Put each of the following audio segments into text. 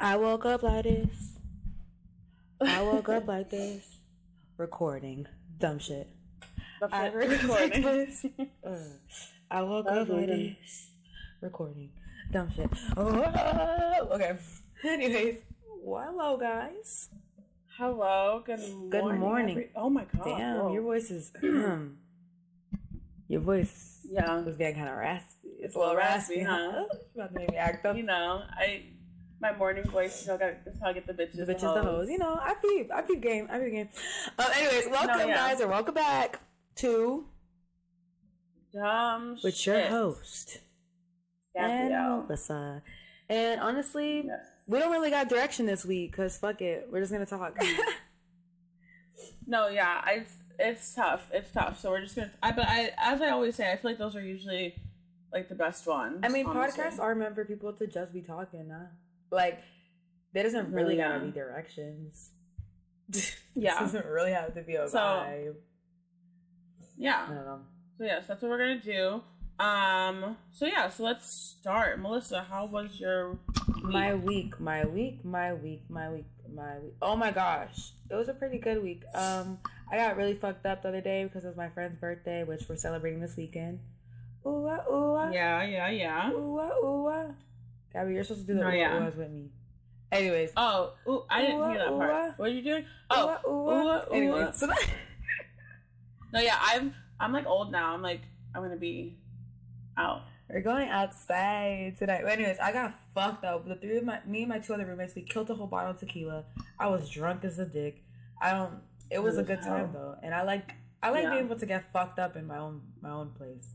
I woke up like this. I woke up like this. Recording. Dumb shit. I recording. this. Uh, I woke up like this. Recording. Dumb shit. Oh, okay. Anyways, well, hello guys. Hello. Good morning. Good morning. every- oh my god. Damn, whoa. your voice is. your voice Yeah. was getting kind of raspy. It's a A little little raspy, raspy, huh? huh? It's about to make me act up. You know, I my morning voice. You know, got that's how I get the bitches. The bitches, the hoes. You know, I peep, I peep game, I peep game. Um, anyways, welcome No, yeah. guys, and welcome back to Dumb with shit. your host and. Melissa. And honestly, Yes. we don't really got direction this week because fuck it, we're just gonna talk. No, yeah, it's it's tough. It's tough. So we're just gonna. I but I as I always say, I feel like those are usually like the best ones. I mean, honestly. podcasts are meant for people to just be talking, huh? Like, there doesn't really Yeah. gotta be directions. Yeah. this doesn't really have to be a So- vibe. Yeah. So yes, that's what we're gonna do. Um. So yeah. So let's start. Melissa, how was your week? My week, my week, my week, my week, my week. Oh my gosh, it was a pretty good week. Um, I got really fucked up the other day because it was my friend's birthday, which we're celebrating this weekend. Ooh ah, ooh ah, Yeah. Yeah. Yeah. ooh ah, ooh ah. Gabby, you're supposed to do the Oh, yeah. ah, oohs with me. Anyways, Oh, ooh, I didn't Ooh, hear that ooh, part. What are you doing? Oh, ooh ooh, ooh, Anyways, ah. so that, no, yeah, I'm I'm like old now. I'm like I'm gonna be out. we're going outside tonight. But anyways, I got fucked up. The three of my, me and my two other roommates, we killed a whole bottle of tequila. I was drunk as a dick. I don't. It was a good time though, and I like I like Yeah. being able to get fucked up in my own my own place.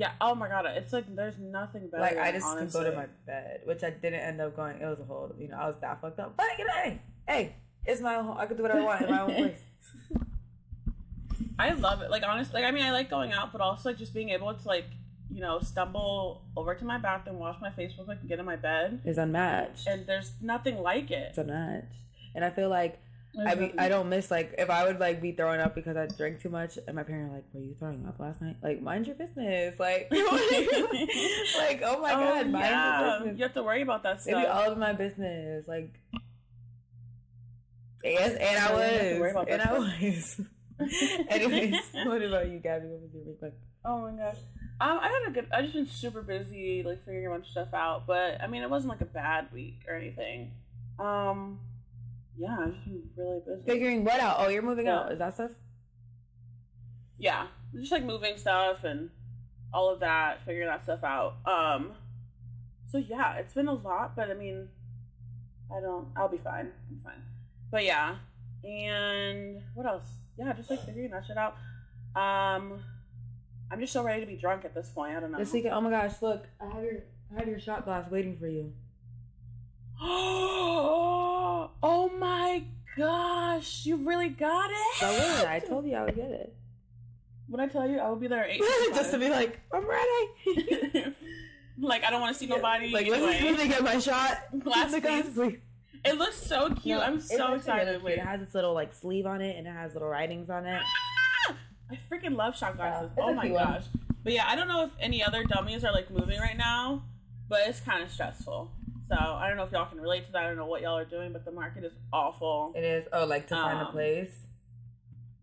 Yeah. Oh my god, it's like there's nothing better. Like I just could honestly. go to my bed, which I didn't end up going. It was a whole, you know, I was that fucked up. But you know, hey, hey, it's my home. I could do whatever I want in my own place. I love it. Like honestly, like I mean, I like going out, but also like just being able to like you know stumble over to my bathroom, wash my face real quick, and get in my bed. It's unmatched. And there's nothing like it. It's unmatched. And I feel like I be, I don't miss like if I would like be throwing up because I drank too much, and my parents are like, "Were you throwing up last night?" Like, mind your business. Like, like oh my Oh, god, mind yeah. your business. You have to worry about that stuff. It'd be all of my business. Like, yes, and I Yeah, you have to worry was, and I was. Anyways, what about you, Gabby? What was your week like? Oh my gosh. Um, I had a good. I just been super busy, like figuring a bunch of stuff out. But I mean, it wasn't like a bad week or anything. Um, yeah, I've just been really busy. Figuring what out? Oh, you're moving Yeah. out. Is that stuff? yeah, just like moving stuff and all of that, figuring that stuff out. Um, so yeah, it's been a lot, but I mean, I don't. I'll be fine. I'm fine. But yeah, and what else? Yeah, just like figuring that shit out. Um, I'm just so ready to be drunk at this point. I don't know. This weekend. Oh my gosh! Look, I have your I have your shot glass waiting for you. oh Oh my gosh, you really got it. So what? I told you I would get it. When I tell you, I will be there at eight. Just to be like, I'm ready. like I don't want to see nobody. like, anyway. let me, let me get my shot. Glass, The glass, please. please. It looks so cute. No, I'm so excited. really. Wait, It has its little like sleeve on it, and it has little writings on it. Ah! I freaking love shot glasses. Yeah, oh my cute one. gosh. But yeah, I don't know if any other dummies are like moving right now, but it's kind of stressful. So I don't know if y'all can relate to that. I don't know what y'all are doing, but the market is awful. It is. Oh, like to find a Um, place.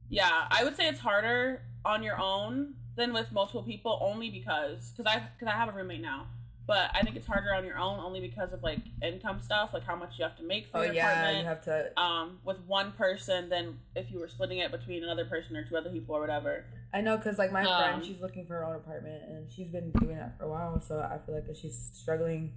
Yeah, I would say it's harder on your own than with multiple people, only because because I because I have a roommate now. But I think it's harder on your own only because of like income stuff, like how much you have to make for Oh your yeah, apartment. you have to. um, with one person than if you were splitting it between another person or two other people or whatever. I know because like my Um, friend, she's looking for her own apartment, and she's been doing that for a while. So I feel like if she's struggling.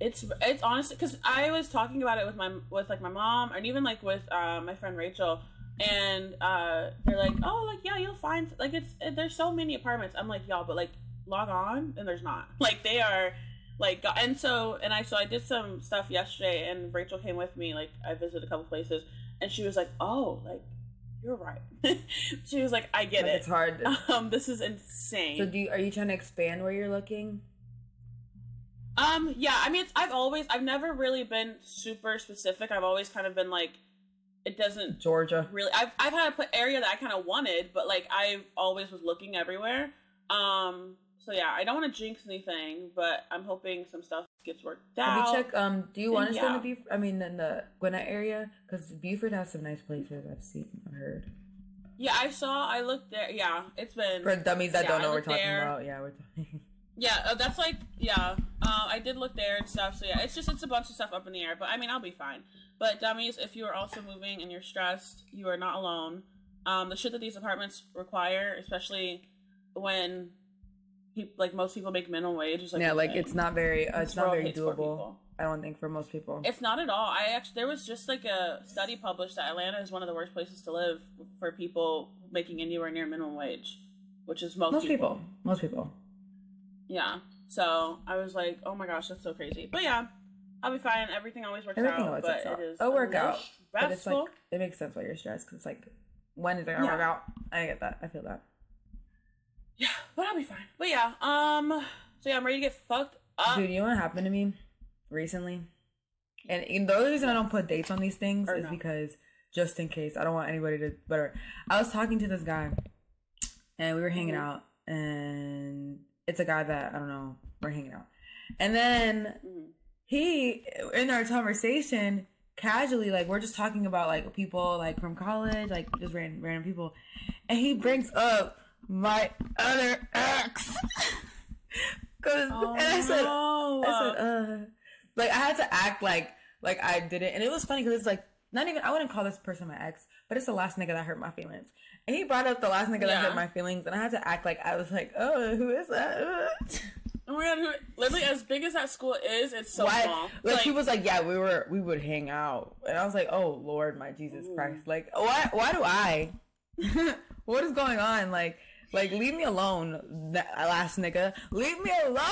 It's it's honestly because I was talking about it with my with like my mom and even like with uh, my friend Rachel, and uh, they're like, oh, like yeah, you'll find like it's it, there's so many apartments. I'm like, y'all, but like log on and there's not. Like they are like and so and I so I did some stuff yesterday and Rachel came with me. Like I visited a couple places and she was like, oh, like you're right. she was like, I get Like, it. it's hard. Um, this is insane. so do you, are you trying to expand where you're looking? Um, yeah, I mean, it's, I've always, I've never really been super specific. I've always kind of been like, it doesn't Georgia. really. I've I've had a put area that I kind of wanted, but like I always was looking everywhere. Um, so yeah, I don't want to jinx anything, but I'm hoping some stuff gets worked out. Have you checked? Um, do you want to stay in the Buford? I mean, in the Gwinnett area, because Buford has some nice places. I've seen, I've heard. Yeah, I saw. I looked there. Yeah, it's been for dummies that yeah, don't know what we're talking there. about. Yeah, we're talking. Yeah, uh, that's like yeah. Uh, I did look there and stuff. So yeah, it's just it's a bunch of stuff up in the air. But I mean, I'll be fine. But dummies, if you are also moving and you're stressed, you are not alone. Um, the shit that these apartments require, especially when people like most people make minimum wage, is like yeah, like it's not very uh, it's not very doable. I don't think for most people. It's not at all. I actually there was just like a study published that Atlanta is one of the worst places to live for people making anywhere near minimum wage, which is most, most people. people. Most people. Yeah. So I was like, oh my gosh, that's so crazy. But yeah, I'll be fine. Everything always works Everything out. Always but it is It'll work out. But it's like it makes sense why you're stressed because it's like when is it gonna yeah. work out? I get that. I feel that. Yeah, but I'll be fine. But yeah, um, so yeah, I'm ready to get fucked up. Dude, you know what happened to me recently? And the only reason I don't put dates on these things or is no. because just in case I don't want anybody to. Whatever. I was talking to this guy, and we were hanging mm-hmm. out, and it's a guy that I don't know. We're hanging out, and then mm-hmm. he in our conversation casually like we're just talking about like people like from college, like just random random people, and he brings up my other ex. Cause oh, and I said, no. I said, uh, like I had to act like like I did it, and it was funny because it's like not even I wouldn't call this person my ex, but it's the last nigga that hurt my feelings. And he brought up the last nigga yeah. that hurt my feelings, and I had to act like I was like, oh, who is that? Oh my god, literally as big as that school is, it's so Why, small. Like, like, he was like, yeah, we were we would hang out, and I was like, oh Lord, my Jesus ooh. Christ, like why why do I? what is going on? Like like leave me alone, that last nigga, leave me alone.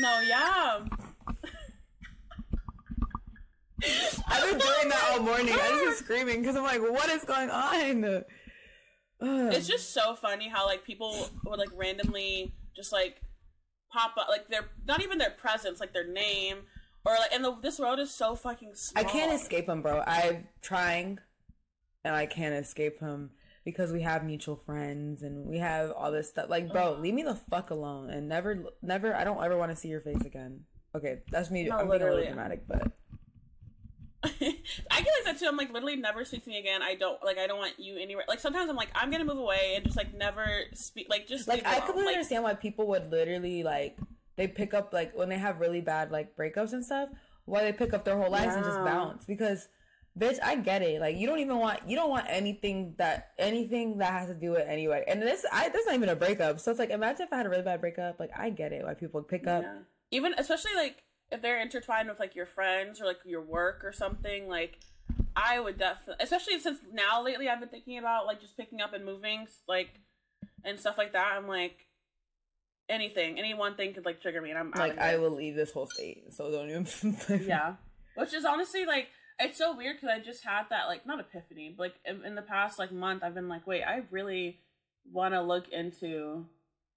No, yeah. I've been doing that all morning. I was just screaming because I'm like, what is going on? It's just so funny how like people would like randomly just like pop up like their not even their presence like their name or like and the, this world is so fucking small. I can't escape him, bro. I'm trying, and I can't escape him because we have mutual friends and we have all this stuff. Like, bro, leave me the fuck alone and never, never. I don't ever want to see your face again. Okay, that's me. No, I'm literally. being a little dramatic, but I get like that too. I'm like literally never speak to me again. I don't like. I don't want you anywhere. Like sometimes I'm like I'm gonna move away and just like never speak. Like just like I completely like, understand why people would literally like they pick up like when they have really bad like breakups and stuff. Why they pick up their whole lives yeah. and just bounce because. Bitch, I get it. Like you don't even want you don't want anything that anything that has to do with anyway. And this I that's not even a breakup. So it's like imagine if I had a really bad breakup. Like I get it why people pick up. Yeah. Even especially like if they're intertwined with like your friends or like your work or something, like I would definitely, especially since now lately I've been thinking about like just picking up and moving, like and stuff like that. I'm like anything, any one thing could like trigger me, and I'm like I will leave this whole state, so don't even. yeah, which is honestly like it's so weird because I just had that like not epiphany, but like in, in the past like month I've been like, wait, I really want to look into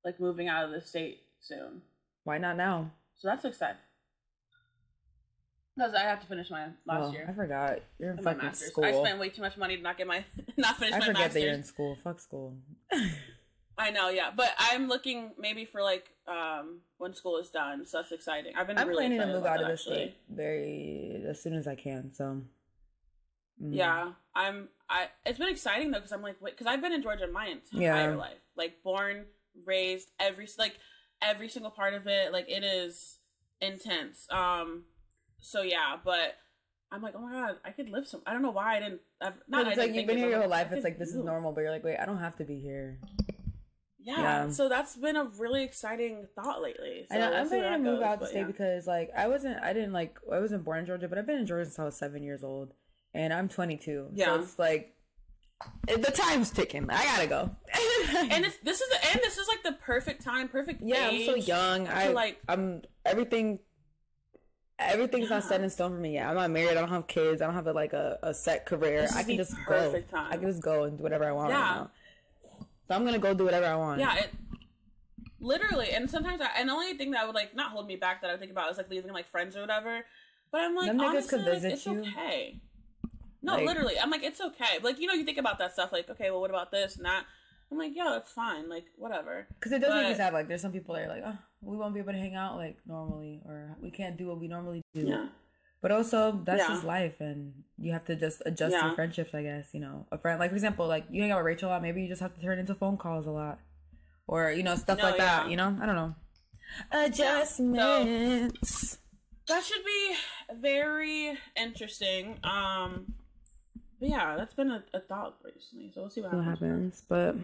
like moving out of the state soon. Why not now? So that's exciting. Because I have to finish my last oh, year. I forgot. You're in fucking school. I spent way too much money to not get my not finish I my forget that you're in school. Fuck school. I know, yeah, but I'm looking maybe for like um when school is done, so that's exciting. I've been. I'm really planning to move out of the state very as soon as I can. So. Mm. Yeah, I'm. I. It's been exciting though because I'm like, because I've been in Georgia my entire yeah. life, like born, raised, every like every single part of it. Like it is intense. Um, so yeah, but I'm like, oh my god, I could live some. I don't know why I didn't. I've, not it's like you've been here your whole life. It's like this is normal, but you're like, wait, I don't have to be here. Yeah, yeah. so that's been a really exciting thought lately. So I'm planning to move goes, out to stay yeah. because like I wasn't, I didn't like, I wasn't born in Georgia, but I've been in Georgia since I was seven years old, and I'm 22. Yeah, so it's like the time's ticking. I gotta go. and it's, this is the and this is like the perfect time, perfect. Yeah, I'm so young. I like I'm everything everything's not set in stone for me yet. I'm not married. I don't have kids. I don't have a, like a, a set career. I can just go. Time. I can just go and do whatever I want yeah. right now. So I'm gonna go do whatever I want. Yeah, it, literally. And sometimes, I, and the only thing that would like not hold me back that I would think about is like leaving like friends or whatever. But I'm like, Them honestly, like, it's you. okay. No, like, literally, I'm like, it's okay. Like you know, you think about that stuff. Like, okay, well, what about this and that? I'm like, yeah, that's fine. Like, whatever. Because it does but, make you sad. Like, there's some people that are like, oh, we won't be able to hang out like normally, or we can't do what we normally do. Yeah. But also, that's yeah. just life, and you have to just adjust yeah. your friendships. I guess you know a friend, like for example, like you hang out with Rachel a lot. Maybe you just have to turn into phone calls a lot, or you know stuff no, like yeah. that. You know, I don't know. Adjustments. So, that should be very interesting. Um, but yeah, that's been a, a thought recently. So we'll see what, what happens. But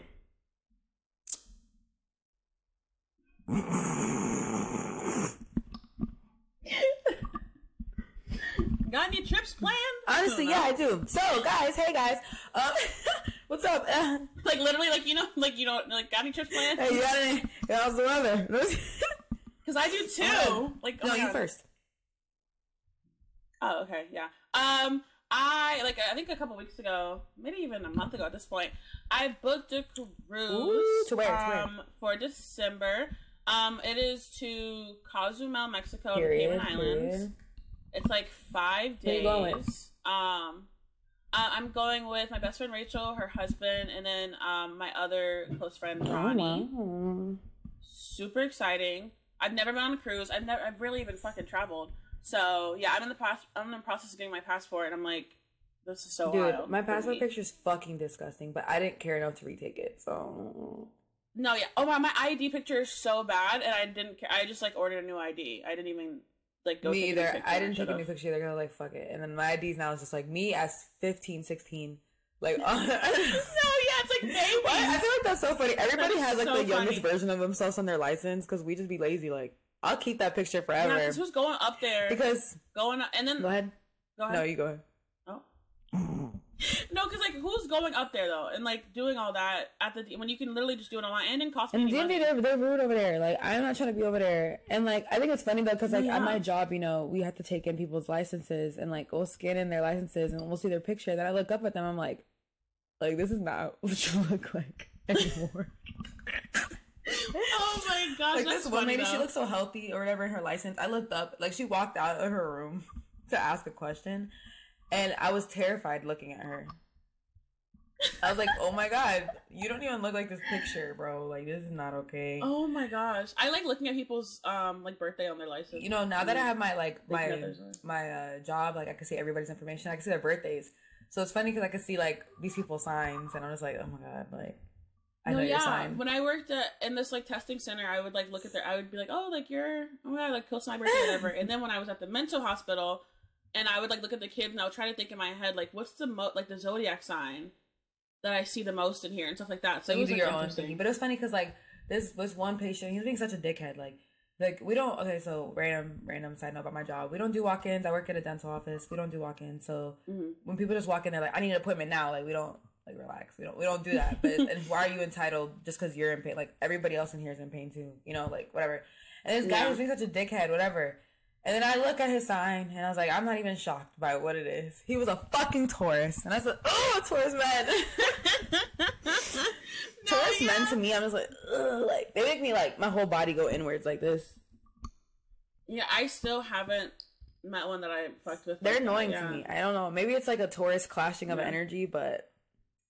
Got any trips planned? Honestly, yeah, I do. So, guys, hey guys, um, what's up? Uh, like literally, like you know, like you don't like got any trips planned? Hey, you got any? How's the weather? Because I do too. Like, oh no, you first. Oh, okay, yeah. Um, I like I think a couple weeks ago, maybe even a month ago at this point, I booked a cruise Ooh, to where? Um, to where? for December. Um, it is to Cozumel, Mexico, period, the Cayman Islands. Period. It's like five days. Um, uh, I'm going with my best friend Rachel, her husband, and then um, my other close friend oh, Ronnie. Oh, wow. Super exciting. I've never been on a cruise. I've never. I've really even fucking traveled. So yeah, I'm in the past. I'm in the process of getting my passport, and I'm like, this is so Dude, my passport picture is fucking disgusting, but I didn't care enough to retake it. So no, yeah. Oh my, my ID picture is so bad, and I didn't care. I just like ordered a new ID. I didn't even like go. Me either. I didn't take a new picture either. I was like, fuck it. And then my IDs now is just like me as 15, 16. Like, no, yeah, it's like baby. I feel like that's so funny. Everybody that's has like so the youngest funny. version of themselves on their license because we just be lazy. Like, I'll keep that picture forever. Yeah, who's going up there? Because going up, and then go ahead. Go ahead. No, you go ahead. No, because like who's going up there though, and like doing all that at the when you can literally just do it online and in cost. And DMV, they're they're rude over there. Like I'm not trying to be over there, and like I think it's funny though because like yeah. at my job, you know, we have to take in people's licenses and like we'll scan in their licenses and we'll see their picture. Then I look up at them, I'm like, like this is not what you look like anymore. oh my gosh! Like this one lady, she looks so healthy or whatever in her license. I looked up, like she walked out of her room to ask a question and I was terrified looking at her. I was like, "Oh my god, you don't even look like this picture, bro. Like this is not okay." Oh my gosh, I like looking at people's um like birthday on their license. You know, now that I have my like my my uh, job, like I can see everybody's information. I can see their birthdays, so it's funny because I can see like these people's signs, and I'm just like, "Oh my god, like." I no, yeah. When I worked at, in this like testing center, I would like look at their. I would be like, "Oh, like you're oh my god, like kill sniper or whatever." and then when I was at the mental hospital, and I would like look at the kids and I would try to think in my head like what's the mo like the zodiac sign that I see the most in here and stuff like that. So, so it was like, your own thing. But it was funny because like this was one patient. He was being such a dickhead. Like like we don't. Okay, so random random side note about my job. We don't do walk-ins. I work at a dental office. We don't do walk-ins. So mm-hmm. when people just walk in, they're like, I need an appointment now. Like we don't like relax. We don't we don't do that. But and why are you entitled just because you're in pain? Like everybody else in here is in pain too. You know, like whatever. And this guy yeah. was being such a dickhead. Whatever. And then I look at his sign and I was like, I'm not even shocked by what it is. He was a fucking Taurus. And I said, oh, Taurus men. no, Taurus yeah. men to me, I'm just like, Ugh. like, they make me like, my whole body go inwards like this. Yeah, I still haven't met one that I fucked with. They're annoying yeah. to me. I don't know. Maybe it's like a Taurus clashing of yeah. energy, but.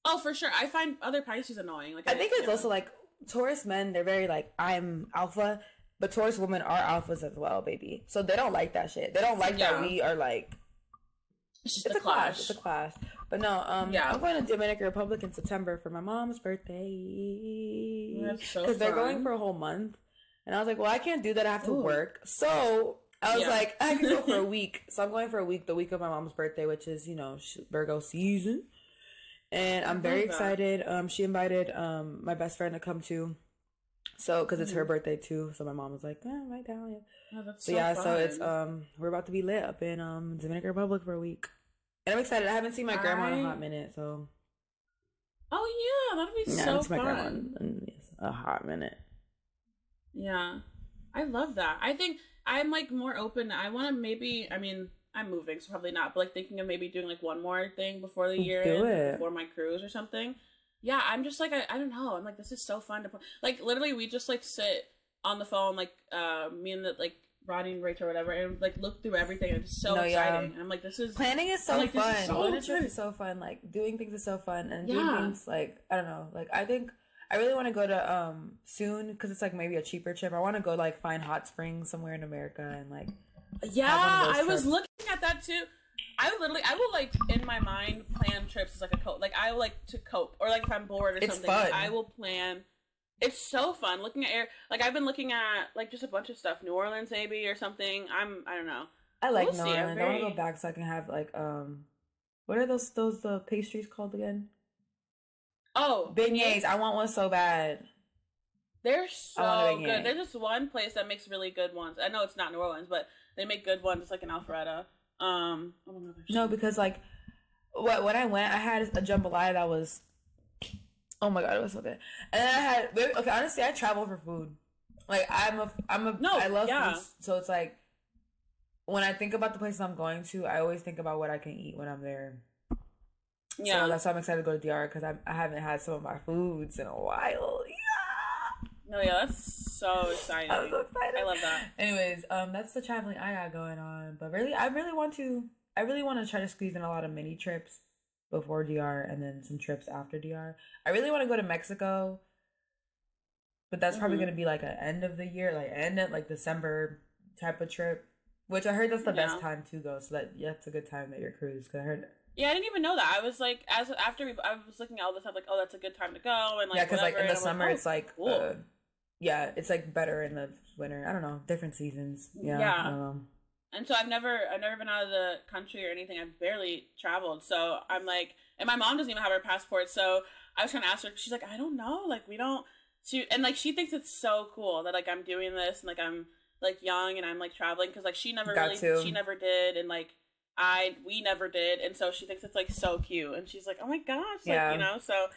Oh, for sure. I find other Pisces annoying. Like I, I think it's also like Taurus men, they're very like, I'm alpha but Taurus women are alphas as well, baby. So they don't like that shit. They don't like yeah. that we are like. It's just it's a, a clash. It's a clash. But no, um, yeah. I'm going to Dominican Republic in September for my mom's birthday. Because so they're going for a whole month, and I was like, well, I can't do that. I have to Ooh. work. So I was yeah. like, I can go for a week. So I'm going for a week, the week of my mom's birthday, which is you know Virgo season, and I'm very excited. Um, she invited um my best friend to come too. So, because it's her mm-hmm. birthday too, so my mom was like, "Yeah, right down." Yeah. Oh, so, so yeah, fun. so it's um we're about to be lit up in um Dominican Republic for a week, and I'm excited. I haven't seen my grandma I... in a hot minute, so. Oh yeah, that'd be yeah, so fun. my grandma in a hot minute. Yeah, I love that. I think I'm like more open. I want to maybe. I mean, I'm moving, so probably not. But like thinking of maybe doing like one more thing before the year Do end, before my cruise or something yeah, I'm just like I, I don't know. I'm like this is so fun to play. Like literally, we just like sit on the phone, like uh, me and the like Rodney and Rachel or whatever, and like look through everything. And it's so no, exciting. Yeah. I'm like, this is planning is so like, fun. So is so fun. Like doing things is so fun, and yeah. doing things like I don't know. Like I think I really want to go to um soon because it's like maybe a cheaper trip. I want to go like find hot springs somewhere in America and like yeah, I was looking at that too. I literally, I will like in my mind plan trips as like a cope. Like I like to cope, or like if I'm bored or It's something. I will plan. It's so fun looking at air. Like I've been looking at like just a bunch of stuff, New Orleans maybe or something. I'm, I don't know. I like We'll New Orleans. I want to go back so I can have like um, what are those those the pastries called again? Oh, Beignets. I want one so bad. They're so want a beignet. good. There's just one place that makes really good ones. I know it's not New Orleans, but they make good ones. It's like in Alpharetta. Um, oh my No, because like, what when I went, I had a jambalaya that was, oh my god, it was so good. And then I had okay. Honestly, I travel for food. Like I'm a I'm a No, I love yeah. food, so it's like when I think about the places I'm going to, I always think about what I can eat when I'm there. yeah. So that's why I'm excited to go to DR because I I haven't had some of my foods in a while. Yeah, no, yeah, that's so exciting. I'm so excited. I love that. Anyways, um, that's the traveling I got going on. But really, I really want to. I really want to try to squeeze in a lot of mini trips before DR and then some trips after DR. I really want to go to Mexico, but that's probably Mhm. going to be like an end of the year, like end of like December type of trip. Which I heard that's the Yeah. best time to go. So that yeah, it's a good time at your cruise. Cause I heard Yeah, I didn't even know that. I was like, as after we, I was looking at all this stuff, like, oh, that's a good time to go, and like, yeah, because like in the and I'm summer oh, it's like cool. uh, yeah, it's like better in the winter. I don't know, different seasons. Yeah, Yeah. I don't know. And so I've never, I've never been out of the country or anything. I've barely traveled. So I'm like, and my mom doesn't even have her passport. So I was trying to ask her. She's like, I don't know. Like we don't. She and like she thinks it's so cool that like I'm doing this and like I'm like young and I'm like traveling because like she never Got really, to. she never did and like I we never did and so she thinks it's like so cute and she's like, oh my gosh, like Yeah. you know. So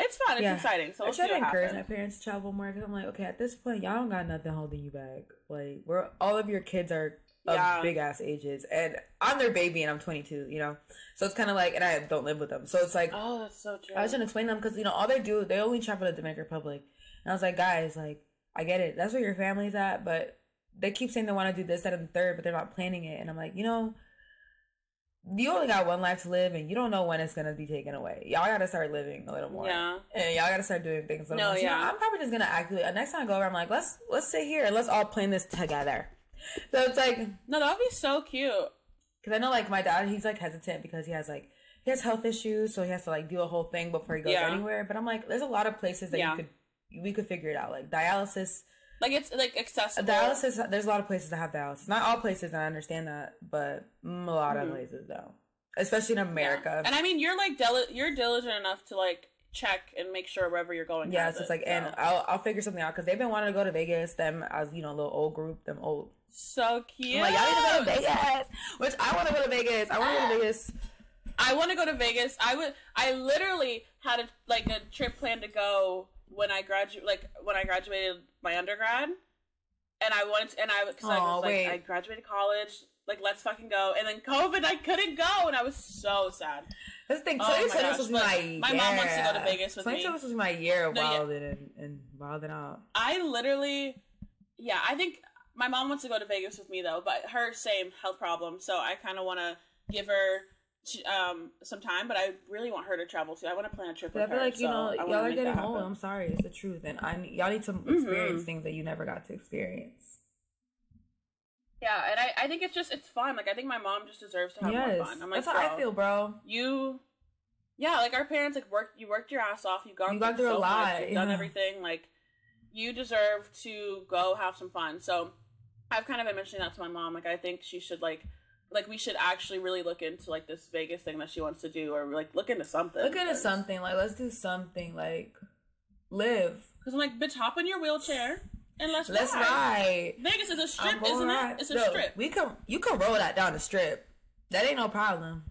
it's fun. It's Yeah. exciting. So I try to encourage happens. my parents to travel more because I'm like, okay, at this point, y'all don't got nothing holding you back. Like, we're all of your kids are of Yeah. big ass ages, and I'm their baby, and I'm 22. You know, so it's kind of like, and I don't live with them, so it's like Oh, that's so true. I was trying to explain to them because you know all they do, they only travel to the Dominican Republic, and I was like, guys, like, I get it, that's where your family's at, but they keep saying they want to do this, that, and the third, but they're not planning it, and I'm like, you know. You only got one life to live, and you don't know when it's gonna be taken away. Y'all gotta start living a little more Yeah. and y'all gotta start doing things. a little No, more. So, you know, yeah. I'm probably just gonna actively. Uh, next time I go over, I'm like, let's let's sit here and let's all plan this together. So it's like, No, that would be so cute. because I know like my dad, he's like hesitant because he has like he has health issues, so he has to like do a whole thing before he goes Yeah. anywhere. But I'm like, there's a lot of places that Yeah. you could we could figure it out, like dialysis. Like it's like accessible. Dialysis, is there's a lot of places that have dialysis. Not all places, and I understand that, but a lot of Mhm. places though, especially in Yeah. America. And I mean, you're like dili- you're diligent enough to like check and make sure wherever you're going. Yeah, so it's it, like, and. I'll I'll figure something out because they've been wanting to go to Vegas. Them as you know, a little old group, them old so cute. I'm like, y'all need to go to Vegas. Which I want to go to Vegas. I want to go to Vegas. I want to go to Vegas. I would. I literally had a like a trip planned to go when I graduate, like when I graduated my undergrad, and I wanted, to, and I because I was like, wait. I graduated college. Like, let's fucking go. And then COVID, I couldn't go, and I was so sad. This thing, Oh my 2020 gosh, was be my year. mom wants to go to Vegas with me. 2020 was supposed to be my year of No, yeah. wilding and, and wilding out. I literally, yeah, I think my mom wants to go to Vegas with me though, but her same health problem, so I kind of want to give her um some time, but I really want her to travel too. I want to plan a trip But I with feel her. like you so know y'all are getting old. I'm sorry, it's the truth, and I need- y'all need to Mhm. experience things that you never got to experience. Yeah, and I, I think it's just it's fun. Like I think my mom just deserves to have yes, more fun. I'm like, that's how I feel, bro. You, yeah, like our parents like worked. You worked your ass off. You've gone You through, through a so much, You've done everything. Like you deserve to go have some fun. So I've kind of been mentioning that to my mom. Like I think she should like. Like we should actually really look into like this Vegas thing that she wants to do, or like look into something. Look into something like let's do something like live. Because I'm like, bitch, hop in your wheelchair and let's Let's ride. ride. Vegas is a strip, isn't ride. it? It's a strip. We can you can roll that down the strip. That ain't no problem.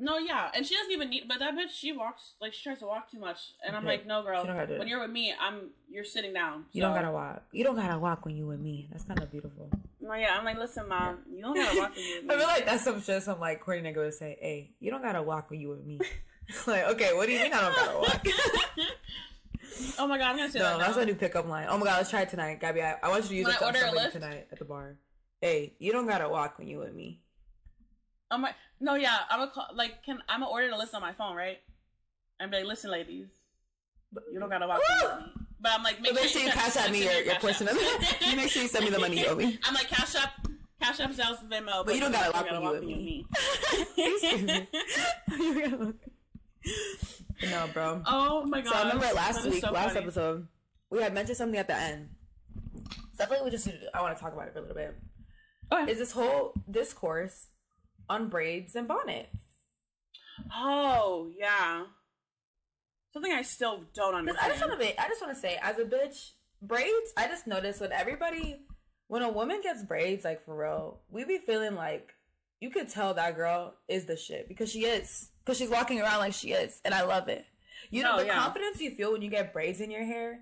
No, yeah, and she doesn't even need. But that bitch, she walks like she tries to walk too much, and I'm like, no, girl. She don't gotta When you're with me, I'm you're sitting down. You don't gotta walk. You don't gotta walk when you with me. That's kind of beautiful. No, yeah, I'm like, listen, mom, you don't gotta walk with me. I feel like that's some shit some like corny nigga would say, Hey, you don't gotta walk with you with me. like, okay, what do you mean I don't gotta walk? oh my god, I'm gonna say no, that. that's now. my new pickup line. Oh my god, let's try it tonight. Gabby, I, I want you to use When it order a somebody tonight at the bar. Hey, you don't gotta walk when you with me. I'm like, no, yeah, I'm a call, like, can I'm gonna order the list on my phone, right? And be like, listen, ladies, You don't gotta walk with me. But I'm like, make, sure, sure you cash out me your, your portion of it. You make sure you send me the money you owe me. I'm like, cash up, cash up, Zelle's Venmo. But, but you don't gotta, walk, walk with me. no, bro. Oh my god. So I remember last week, so last funny. episode, we had mentioned something at the end. So I feel like we just I want to talk about it for a little bit. Okay. Is this whole discourse on braids and bonnets? Oh yeah. Something I still don't understand. I just want to I just want to say, as a bitch, braids. I just noticed when everybody, when a woman gets braids, like for real, we be feeling like you could tell that girl is the shit because she is because she's walking around like she is, and I love it. You know, oh, the yeah. confidence you feel when you get braids in your hair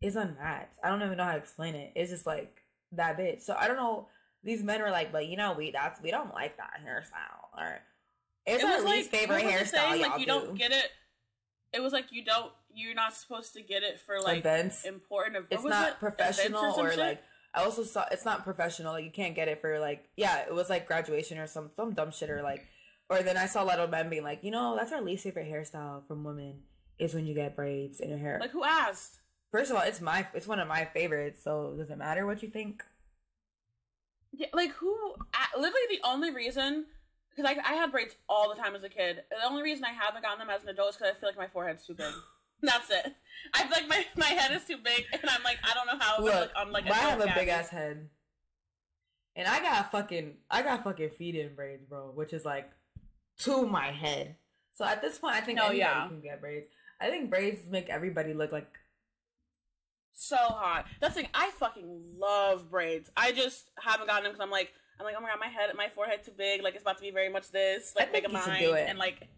is unmatched. I don't even know how to explain it. It's just like that bitch. So I don't know. These men were like, but you know, we that's we don't like that hairstyle. Or it's it our least like, favorite hairstyle. Saying, like, you do. don't get it it was like you don't you're not supposed to get it for like events important events. it's not it? professional or, or like i also saw it's not professional like you can't get it for like yeah it was like graduation or some some dumb shit or like or then i saw a lot of men being like you know that's our least favorite hairstyle from women is when you get braids in your hair like who asked first of all it's my it's one of my favorites so does it matter what you think yeah like who literally the only reason because I, I had braids all the time as a kid. The only reason I haven't gotten them as an adult is because I feel like my forehead's too big. That's it. I feel like my, my head is too big, and I'm like, I don't know how. Look, like, I'm like, I have a big ass head, and I got fucking, I got fucking feet in braids, bro, which is like to my head. So at this point, I think no, anybody yeah. can get braids. I think braids make everybody look like so hot. That's the thing. I fucking love braids. I just haven't gotten them because I'm like, I'm like, oh my god, my head, my forehead too big. Like it's about to be very much this. Like make a mind and like,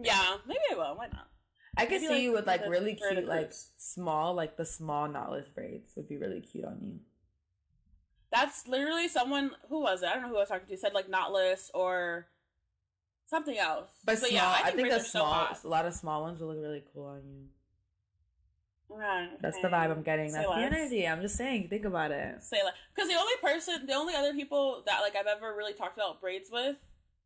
yeah, maybe I will. Why not? I could see like, you with like really cute, like small, like the small knotless braids would be really cute on you. That's literally someone who was it? I don't know who I was talking to. Said like knotless or something else. But, but small, yeah, I think, I think a small, so a lot of small ones will look really cool on you. Right. That's the vibe I'm getting. Say That's less. the energy. I'm just saying. Think about it. Say like, because the only person, the only other people that like I've ever really talked about braids with,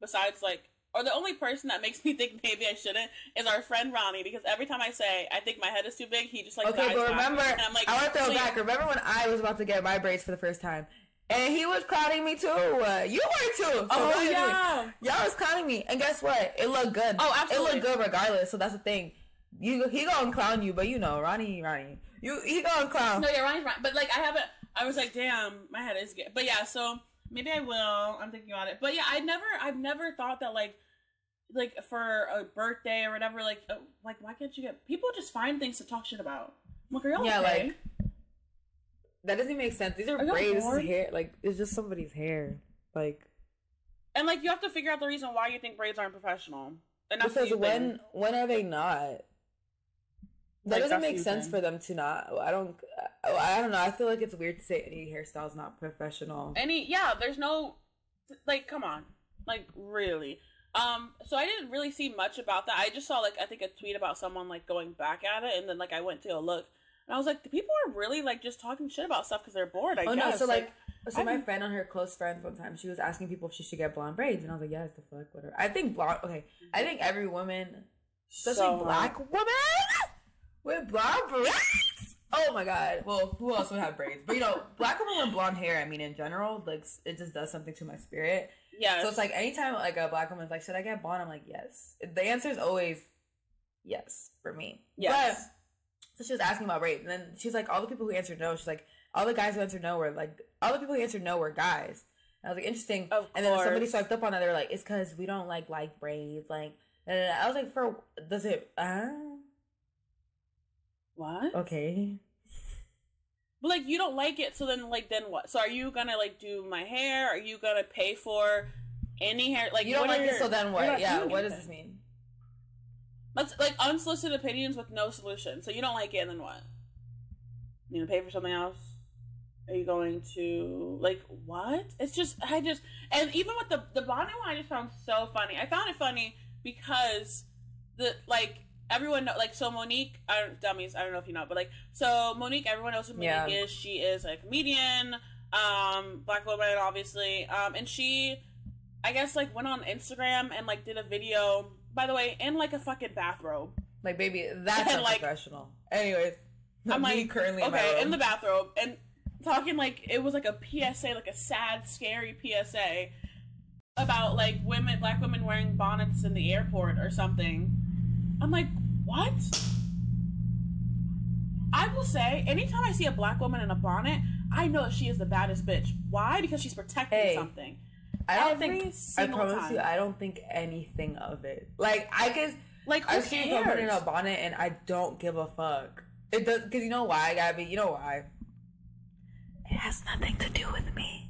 besides like, or the only person that makes me think maybe I shouldn't is our friend Ronnie. Because every time I say I think my head is too big, he just like okay. But remember, I'm like, I want to throw back. Remember when I was about to get my braids for the first time? And he was clowning me too. Uh, you were too. So oh yeah, y'all was clowning me. And guess what? It looked good. Oh, absolutely. It looked good regardless. So that's the thing you he gonna clown you, but you know, Ronnie, Ronnie, you he gonna clown. No, yeah, Ronnie's right. But like, I haven't. I was like, damn, my head is good. But yeah, so maybe I will. I'm thinking about it. But yeah, I never, I've never thought that like, like for a birthday or whatever, like, uh, like why can't you get people just find things to talk shit about? I'm like, yeah, okay? like that doesn't make sense. These are, are braids, hair. Like it's just somebody's hair, like. And like you have to figure out the reason why you think braids aren't professional. And because when when are they not? That like, doesn't make sense for them to not. I don't. I don't know. I feel like it's weird to say any hairstyle is not professional. Any, yeah. There's no, like, come on, like, really. Um. So I didn't really see much about that. I just saw like I think a tweet about someone like going back at it, and then like I went to a look, and I was like, the people are really like just talking shit about stuff because they're bored. I oh guess. no. So like. so my friend on her close friends one time, she was asking people if she should get blonde braids, and I was like, "Yes, the fuck, whatever." I think blonde. Okay, I think every woman, especially so black woman, with blonde braids. Oh my god. Well, who else would have braids? But you know, black women with blonde hair. I mean, in general, like it just does something to my spirit. Yeah. So it's like anytime like a black woman's like, "Should I get blonde?" I'm like, "Yes." The answer is always yes for me. Yes. But, so she was asking about braids, and then she's like, all the people who answered no. She's like, all the guys who answered no were like, all the people who answered no were guys. And I was like, interesting. Of and then somebody swiped up on that. They were like, it's because we don't like like braids. Like, and I was like, for does it? Uh, what? Okay. But like you don't like it, so then like then what? So are you gonna like do my hair? Are you gonna pay for any hair? Like you don't like it, so then what? Yeah, what does this mean? That's like unsolicited opinions with no solution. So you don't like it, and then what? You gonna pay for something else? Are you going to like what? It's just I just and even with the the Bonnie one, I just found so funny. I found it funny because the like everyone know, like so Mo'Nique. I don't dummies. I don't know if you know, but like so Mo'Nique. Everyone knows who Mo'Nique yeah. is. She is a comedian, um, black woman, obviously. Um, and she, I guess, like went on Instagram and like did a video. By the way, in like a fucking bathrobe. Like, baby, that's And, like- professional. Anyways, I'm like, currently in my okay, room. in the bathrobe, and talking like it was like a PSA, like a sad, scary PSA about like women, black women wearing bonnets in the airport or something. I'm like, what? I will say, anytime I see a black woman in a bonnet, I know that she is the baddest bitch. Why? Because she's protecting Hey, something. I don't every think. I promise time. you, I don't think anything of it. Like, I guess Like, I see seen someone in a bonnet, and I don't give a fuck. It does because you know why, Gabby. You know why? It has nothing to do with me.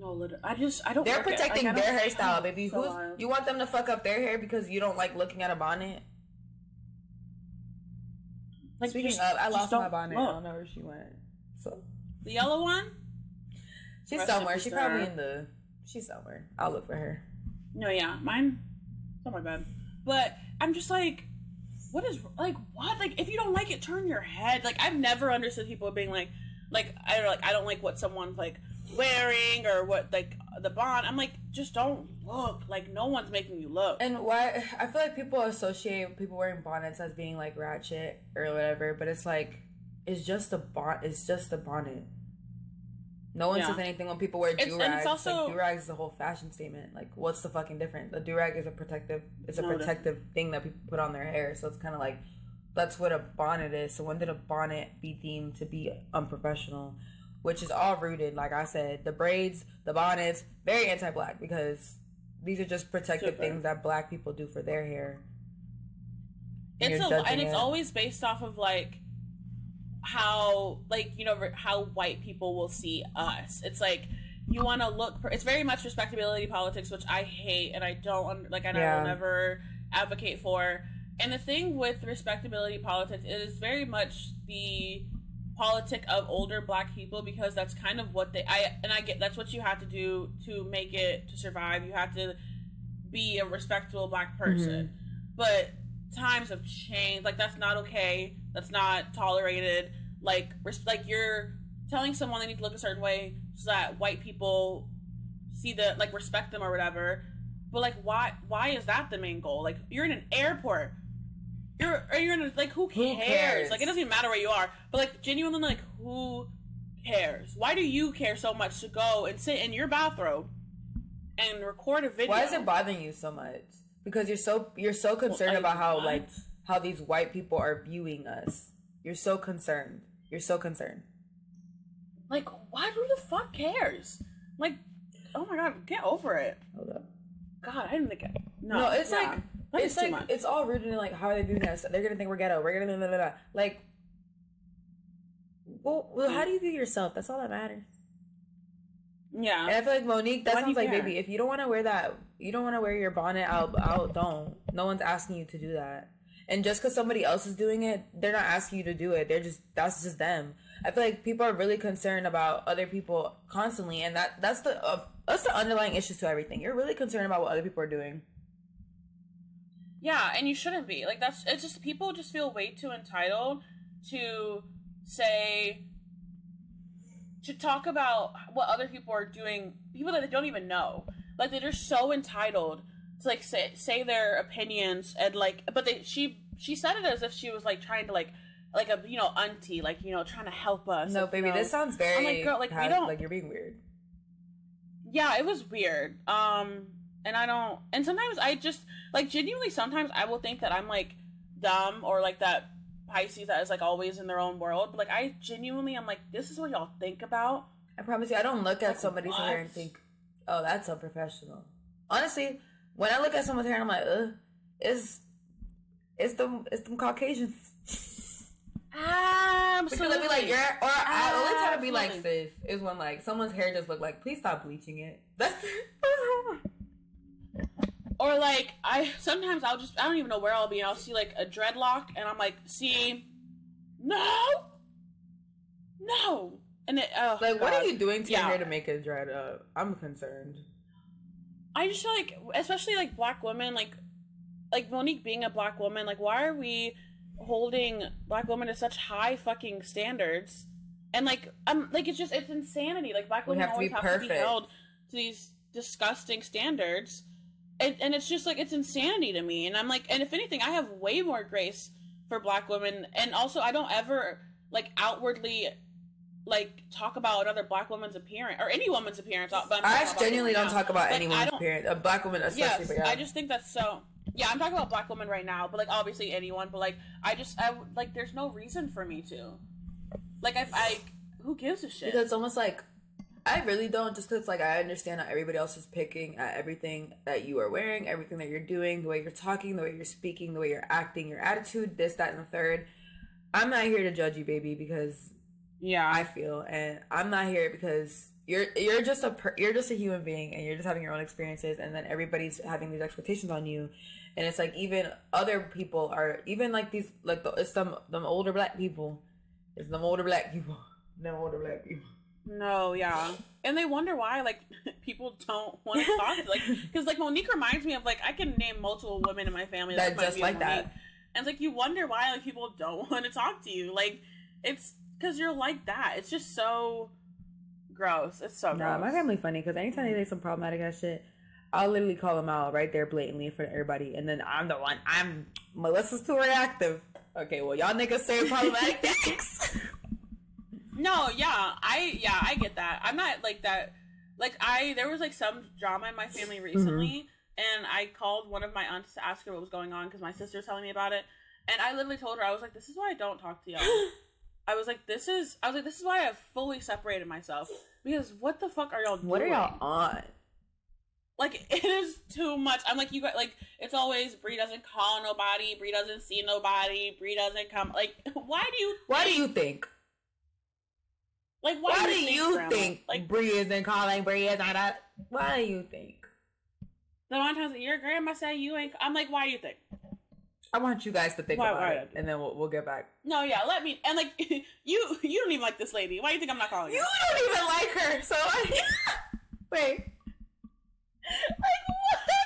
No, literally, I just I don't. They're protecting Like, their don't- hairstyle, baby. So Who's wild. you want them to fuck up their hair because you don't like looking at a bonnet? Like, Speaking just- of, I lost my don't bonnet. I don't know where she went. So The yellow one? she's Rest somewhere. peace She's probably in the. She's somewhere. I'll look for her. No, yeah, mine. Oh my bad. But I'm just like, what is like what? Like if you don't like it, turn your head. Like I've never understood people being like, like I don't like I don't like what someone's like wearing or what like the bond. I'm like, just don't look. Like no one's making you look. And why? I feel like people associate people wearing bonnets as being like ratchet or whatever, but it's like it's just a bon. It's just a bonnet. No one Yeah. says anything when people wear do It's- rags. also- like, do rags is a whole fashion statement. Like, what's the fucking difference? The do rag is a protective. It's a No protective thing that people put on their hair. So it's kind of like that's what a bonnet is. So when did a bonnet be deemed to be unprofessional? Which is all rooted, like I said, the braids, the bonnets, very anti-black because these are just protective things that black people do for their hair. it's a, and it's it. always based off of like how like you know how white people will see us it's like you want to look it's very much respectability politics which i hate and i don't like and i Yeah. will never advocate for and the thing with respectability politics it is very much the politic of older black people because that's kind of what they i and i get that's what you have to do to make it to survive. You have to be a respectable black mm-hmm. person. But times have changed. Like that's not okay. That's not tolerated. Like res- like you're telling someone they need to look a certain way so that white people see the like respect them or whatever. But like why why is that the main goal? Like you're in an airport you're or you're in a, like who cares? Who cares? like it doesn't even matter where you are but like genuinely like who cares why do you care so much to go and sit in your bathrobe and record a video Why is it bothering you so much? Because you're so you're so concerned I- about how like how these white people are viewing us. You're so concerned. You're so concerned. Like, why? Who the fuck cares? Like, oh my god, get over it. Hold up. God, I didn't think. I, no, No, it's yeah. like That it's like it's all rooted in like how are they viewing this? They're gonna think we're ghetto. We're gonna blah, blah, blah, like. Well, well, how do you view yourself? That's all that matters. And yeah. I feel like Mo'Nique, that Why sounds like care? baby. If you don't want to wear that, you don't want to wear your bonnet out. Out, don't. No one's asking you to do that. And just because somebody else is doing it, they're not asking you to do it. They're just that's just them. I feel like people are really concerned about other people constantly, and that that's the uh, that's the underlying issues to everything. You're really concerned about what other people are doing. Yeah, and you shouldn't be. Like that's it's just people just feel way too entitled to say to talk about what other people are doing, people that they don't even know. Like they're just so entitled to like say say their opinions and like but they she she said it as if she was like trying to like like a you know auntie like you know trying to help us. No, like, baby, you know. this sounds very I'm like, girl, like, we has- don't- like you're being weird. yeah it was weird um and i don't and sometimes i just like genuinely sometimes i will think that i'm like dumb or like that pisces that is like always in their own world but like i genuinely i'm like this is what y'all think about I promise you, I don't look at Like, somebody's what? hair and think, "Oh, that's unprofessional." Honestly, when I look at someone's hair, I'm like, "Ugh, it's it's the it's them Caucasians." absolutely Because I'd be like, "You're," or I only time to be like. "Sis," is when like someone's hair just look like, "Please stop bleaching it." That's or like i sometimes i'll just i don't even know where i'll be and i'll see like a dreadlock and i'm like see no no and it oh, like, what are you doing to Yeah. your hair to make it dread up? I'm concerned. I just feel like, especially like black women, like like Mo'Nique being a black woman, like why are we holding black women to such high fucking standards? And like, um, like it's just it's insanity. Like black We women have to be always have to be held to these disgusting standards, and, and it's just like it's insanity to me. And i'm like and if anything i have way more grace for black women. And also i don't ever like outwardly like talk about another black woman's appearance or any woman's appearance. But i genuinely don't talk about like, anyone's appearance a black woman especially yes, yeah. i just think that's so yeah i'm talking about black women right now but like obviously anyone but like i just i like there's no reason for me to. Like i i who gives a shit? Because it's almost like I really don't, just because like I understand that everybody else is picking at everything that you are wearing, everything that you're doing, the way you're talking, the way you're speaking, the way you're acting, your attitude, this, that, and the third. I'm not here to judge you, baby, because yeah, I feel, and I'm not here because you're you're just a per, you're just a human being, and you're just having your own experiences, and then everybody's having these expectations on you, and it's like even other people are even like these like the, it's some them older black people, it's them older black people, them older black people no, yeah, and they wonder why like people don't want to talk to, like because like Mo'Nique reminds me of like I can name multiple women in my family that, that just like that, and like you wonder why like people don't want to talk to you. Like it's because you're like that. It's just so gross. It's so nah, gross. my family funny because anytime they say some problematic ass shit, I'll literally call them out right there blatantly in front of everybody, and then I'm the one. I'm Melissa's too reactive. Okay, well y'all niggas say problematic things. No, yeah, I yeah, I get that. I'm not like that. Like I, there was like some drama in my family mm-hmm. recently, mm-hmm. and I called one of my aunts to ask her what was going on because my sister's telling me about it, and I literally told her I was like, "This is why I don't talk to y'all." I was like, "This is," I was like, "This is why I've fully separated myself because what the fuck are y'all doing? What are y'all on?" Like it is too much. I'm like you got like it's always Brie doesn't call nobody, Brie doesn't see nobody, Brie doesn't come. Like why do you? Why do you think? Like, why, why do you, you think, think like Brie isn't calling Brie is not that? Why do you think? The one time your grandma said you ain't. I'm like, why do you think? I want you guys to think why, about why it, and then we'll, we'll get back. No, yeah, let me. And like, you you don't even like this lady. Why do you think I'm not calling you? You don't even like her, so I, wait. Like what?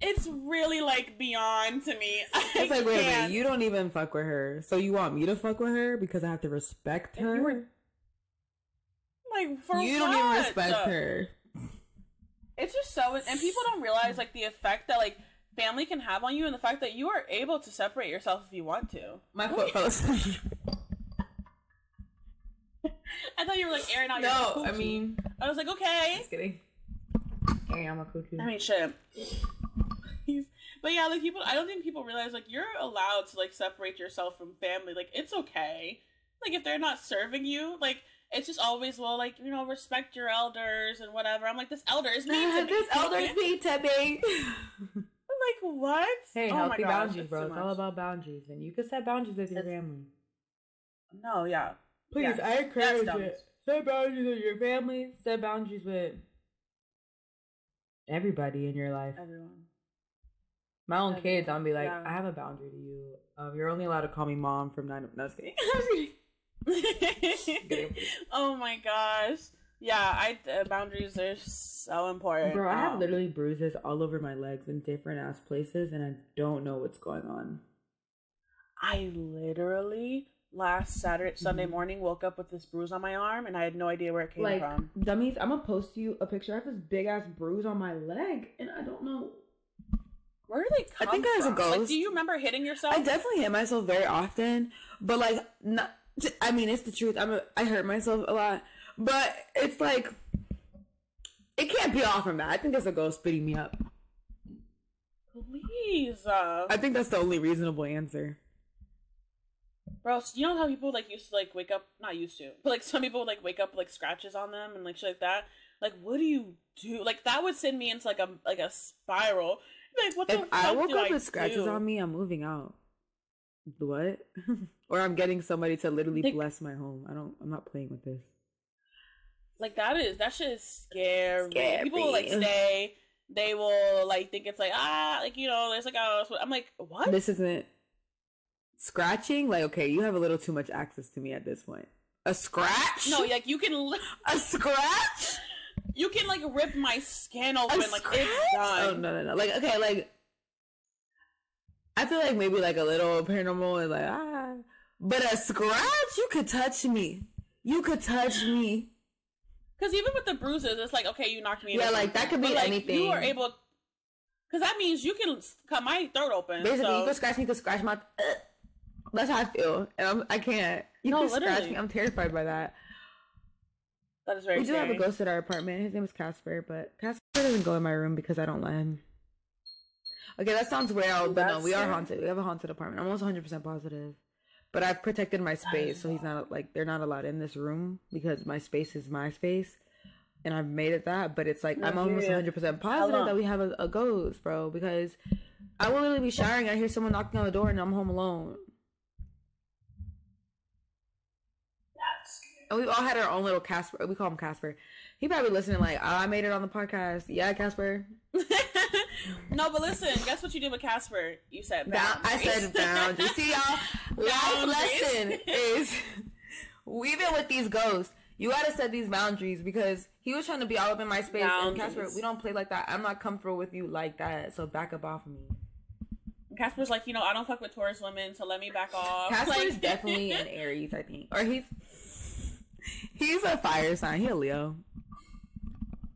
It's really like beyond to me. I it's like, wait, wait, you don't even fuck with her. So you want me to fuck with her because I have to respect her? Were, like, for You what? don't even respect her. It's just so, and people don't realize like the effect that like family can have on you, and the fact that you are able to separate yourself if you want to. My foot fell asleep. I thought you were like airing out no, your. No, I mean, I was like, okay. Just kidding. Hey, I'm a coochie. I mean, shit. But yeah, like people, I don't think people realize like you're allowed to like separate yourself from family. Like it's okay. Like if they're not serving you, like it's just always well, like you know, respect your elders and whatever. I'm like, this elder is mean to me. this elder's mean to me. like what? Hey, oh healthy gosh, boundaries, bro. It's all about boundaries, and you can set boundaries with your family. No, yeah. Please, yeah, I encourage it. Set boundaries with your family. Set boundaries with everybody in your life. Everyone my own okay. kids, I'll be like, yeah. I have a boundary to you. Um, you're only allowed to call me mom from nine. No, oh my gosh. Yeah, I uh, boundaries are so important. Bro, I have um, literally bruises all over my legs in different ass places, and I don't know what's going on. I literally last Saturday, Sunday mm-hmm. morning, woke up with this bruise on my arm, and I had no idea where it came like, from. Dummies, I'm gonna post you a picture. I have this big ass bruise on my leg, and I don't know where do they come I think I was a ghost. Like, do you remember hitting yourself? I definitely hit myself very often, but like, not. I mean, it's the truth. I'm. A, I hurt myself a lot, but it's like, it can't be all from that. I think it's a ghost spitting me up. Please. Uh, I think that's the only reasonable answer. Bro, you know how people like used to like wake up? Not used to, but like some people like wake up like scratches on them and like shit like that. Like, what do you do? Like that would send me into like a like a spiral like, what if I woke up I with scratches do? on me, I'm moving out. What? or I'm getting somebody to literally like, bless my home. I don't. I'm not playing with this. Like that is that shit is scary. scary. People will like stay. They will like think it's like ah like you know there's like oh I'm like what this isn't scratching like okay you have a little too much access to me at this point a scratch no like you can a scratch you can like rip my skin open, like it's done. Oh no no no! Like okay, like I feel like maybe like a little paranormal is like ah, but a scratch you could touch me. You could touch me. Because even with the bruises, it's like okay, you knocked me. Yeah, like that could be like, anything. You are able. Because that means you can cut my throat open. Basically, so. you can scratch me, you can scratch my. That's how I feel, and I'm, I can't. You no, can literally. scratch me. I'm terrified by that. That is very. We do scary. have a ghost at our apartment. His name is Casper, but Casper doesn't go in my room because I don't let him. Okay, that sounds weird, but no, we are haunted. We have a haunted apartment. I'm almost 100 percent positive. But I've protected my space, so he's not like they're not allowed in this room because my space is my space, and I've made it that. But it's like I'm almost 100 percent positive that we have a, a, ghost, bro, because I will literally be showering. I hear someone knocking on the door, and I'm home alone. And we've all had our own little Casper. We call him Casper. He probably listening like, oh, I made it on the podcast. Yeah, Casper. no, but listen, guess what you did with Casper? You said boundaries. I said boundaries. See, y'all, life lesson is even with these ghosts, you gotta set these boundaries because he was trying to be all up in my space. Boundaries. And Casper, we don't play like that. I'm not comfortable with you like that. So back up off of me. Casper's like, you know, I don't fuck with Taurus women, so let me back off. Casper's like, definitely an Aries, I think, or he's he's a fire sign. He a Leo.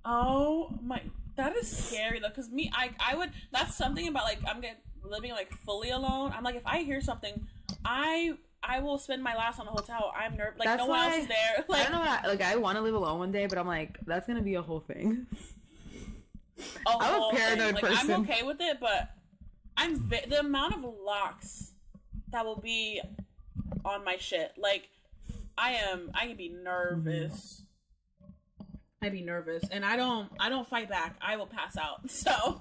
Oh my that is scary though, because me, I, I would. That's something about like I'm get, living like fully alone. I'm like, if I hear something, I I will spend my last on a hotel. I'm nervous. Like that's no one else is there. Like I don't know. I, like I want to live alone one day, but I'm like, that's gonna be a whole thing. A I'm a paranoid like, person. I'm okay with it, but I'm vi- the amount of locks that will be on my shit. Like I am. I can be nervous. I'd be nervous, and I don't. I don't fight back. I will pass out. So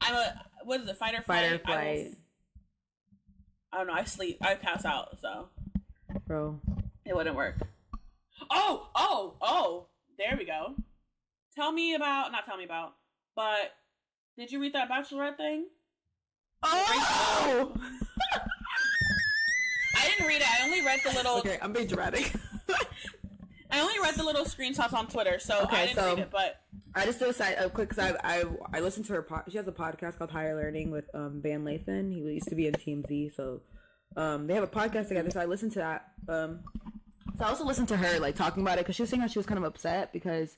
I'm a what is it? Fight or flight. Fight or flight. I, will, I don't know. I sleep. I pass out. So, bro, it wouldn't work. Oh, oh, oh! There we go. Tell me about. Not tell me about. But did you read that Bachelorette thing? Oh. I didn't read it. I only read the little. Okay, I'm being dramatic. I only read the little screenshots on Twitter, so okay, I didn't so read it. But I just side uh, quick because I I I listened to her. Po- she has a podcast called Higher Learning with um Van Lathan. He used to be in TMZ, so um they have a podcast together. So I listened to that. Um, so I also listened to her like talking about it because she was saying that she was kind of upset because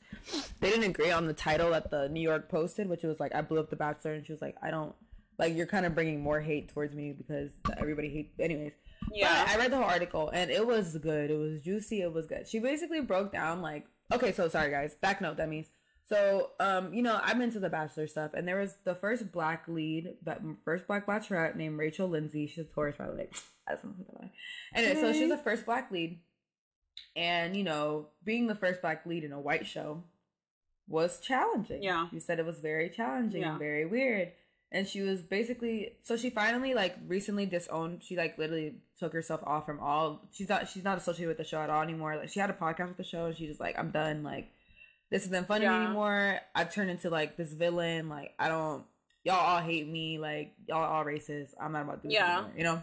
they didn't agree on the title that the New York posted, which was like I blew up the Bachelor, and she was like I don't like you're kind of bringing more hate towards me because everybody hates. Anyways, yeah, but I read the whole article and it was good. It was juicy. It was good. She basically broke down like, okay, so sorry guys, back note that means. So, um, you know, I'm into the Bachelor stuff, and there was the first black lead, but first black bachelorette named Rachel Lindsay. She's a Taurus, by the way. I don't know Anyway, so she's the first black lead, and you know, being the first black lead in a white show was challenging. Yeah, you said it was very challenging yeah. and very weird and she was basically so she finally like recently disowned she like literally took herself off from all she's not she's not associated with the show at all anymore. Like she had a podcast with the show and she just like i'm done like this isn't funny yeah. anymore. I've turned into like this villain like i don't y'all all hate me like y'all all racist. I'm not about to do yeah. anymore, you know?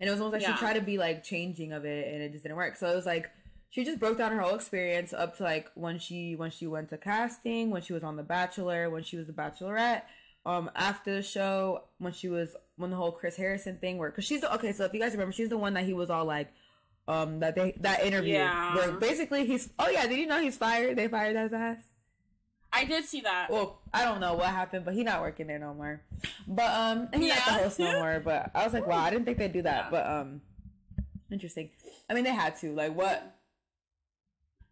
And it was almost like yeah. she tried to be like changing of it and it just didn't work. So it was like she just broke down her whole experience up to like when she when she went to casting when she was on the bachelor when she was the bachelorette um after the show when she was when the whole Chris Harrison thing where because she's the, okay so if you guys remember she's the one that he was all like um that they that interview yeah. where basically he's oh yeah did you know he's fired? They fired his ass? I did see that. Well I don't know what happened but he's not working there no more. But um he's yeah. not the host no more but I was like wow I didn't think they'd do that yeah. but um interesting. I mean they had to like what?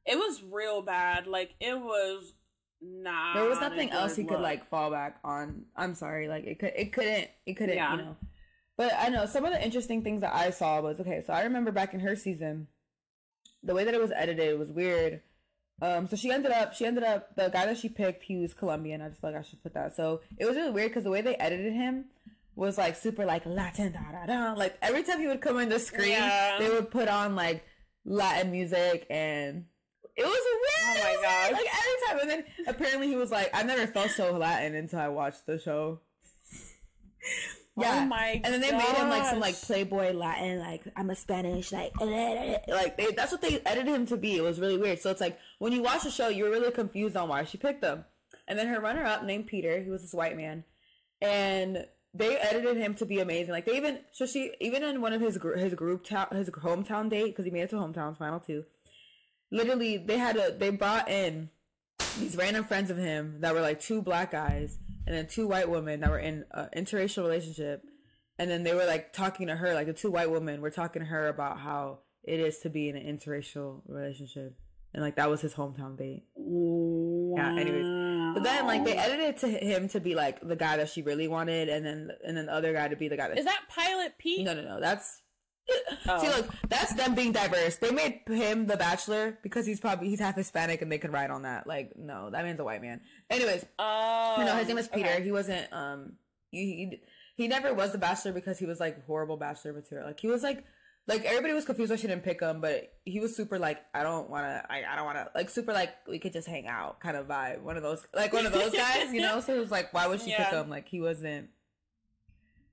It was real bad. Like it was nah. There was nothing else he look. could like fall back on. I'm sorry, like it could it couldn't it couldn't, yeah. you know. But I know some of the interesting things that I saw was okay, so I remember back in her season, the way that it was edited was weird. Um, so she ended up, she ended up, the guy that she picked, he was Colombian. I just feel like I should put that. So it was really weird because the way they edited him was like super like Latin, da da da. Like every time he would come on the screen, yeah. they would put on like Latin music and it was weird. Oh my god! Like every time, and then apparently he was like, "I never felt so Latin until I watched the show." yeah. Oh my! And then they gosh. made him like some like Playboy Latin, like I'm a Spanish, like like they, that's what they edited him to be. It was really weird. So it's like when you watch the show, you're really confused on why she picked them. And then her runner up named Peter, he was this white man, and they edited him to be amazing. Like they even so she even in one of his his group town his hometown date because he made it to hometown's final two literally they had a they brought in these random friends of him that were like two black guys and then two white women that were in an interracial relationship. And then they were like talking to her like the two white women were talking to her about how it is to be in an interracial relationship. And like that was his hometown date. Wow. yeah anyways. But then like they edited to him to be like the guy that she really wanted and then and then the other guy to be the guy that is that pilot pete? No no no. That's Oh. See, look, that's them being diverse. They made him the bachelor because he's probably he's half Hispanic and they could ride on that. Like, no, that man's a white man. Anyways, oh, no, his name was Peter. Okay. He wasn't. Um, he, he he never was the bachelor because he was like horrible bachelor material. Like he was like like everybody was confused why she didn't pick him, but he was super like I don't want to I, I don't want to like super like we could just hang out kind of vibe. One of those like one of those guys, you know. So it was like why would she yeah. pick him? Like he wasn't.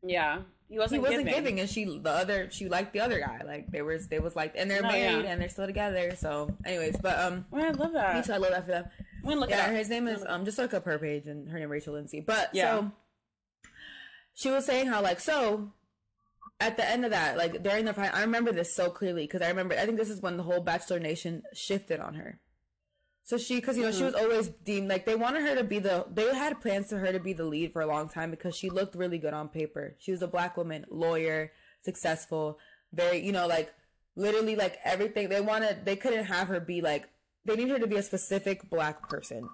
Yeah. He wasn't, he wasn't giving. giving. and she the other she liked the other guy. Like they were they was like and they're oh, married yeah. and they're still together. So, anyways, but um, oh, I love that. Me too. I love that for them. I'm look yeah, his name is um just look up her page and her name Rachel Lindsay. But yeah. so she was saying how like so at the end of that like during the fight I remember this so clearly because I remember I think this is when the whole Bachelor Nation shifted on her. So she, because you know, mm-hmm. she was always deemed like they wanted her to be the. They had plans for her to be the lead for a long time because she looked really good on paper. She was a black woman, lawyer, successful, very, you know, like literally like everything. They wanted. They couldn't have her be like. They needed her to be a specific black person,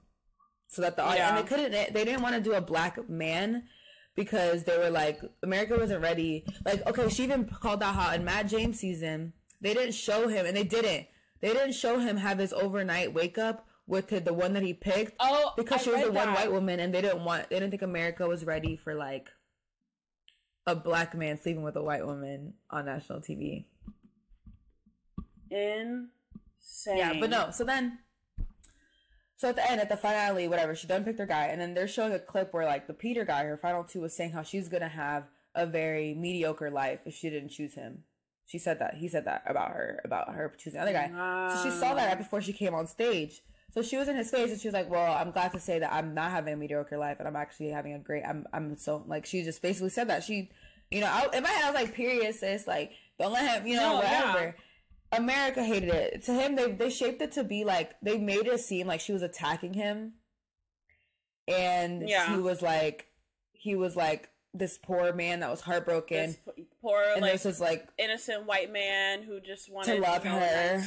so that the yeah. and they couldn't. They didn't want to do a black man because they were like America wasn't ready. Like okay, she even called out how in Matt James season they didn't show him, and they didn't they didn't show him have his overnight wake up with the, one that he picked. Oh, because I she was the one white woman, and they didn't want they didn't think America was ready for like a black man sleeping with a white woman on national TV. Insane. Yeah, but no. So then, so at the end, at the finale, whatever, she done picked her guy, and then they're showing a clip where like the Peter guy, her final two, was saying how she's gonna have a very mediocre life if she didn't choose him. She said that. He said that about her, about her choosing the other guy. So she saw that right before she came on stage. So she was in his face and she was like, "Well, I'm glad to say that I'm not having a mediocre life and I'm actually having a great. I'm I'm so like she just basically said that she, you know, I, in my head I was like, period, sis, like don't let him, you know, no, whatever." Yeah. America hated it. To him, they they shaped it to be like they made it seem like she was attacking him, and yeah. he was like, he was like this poor man that was heartbroken. This poor, and like, this was like innocent white man who just wanted to love her.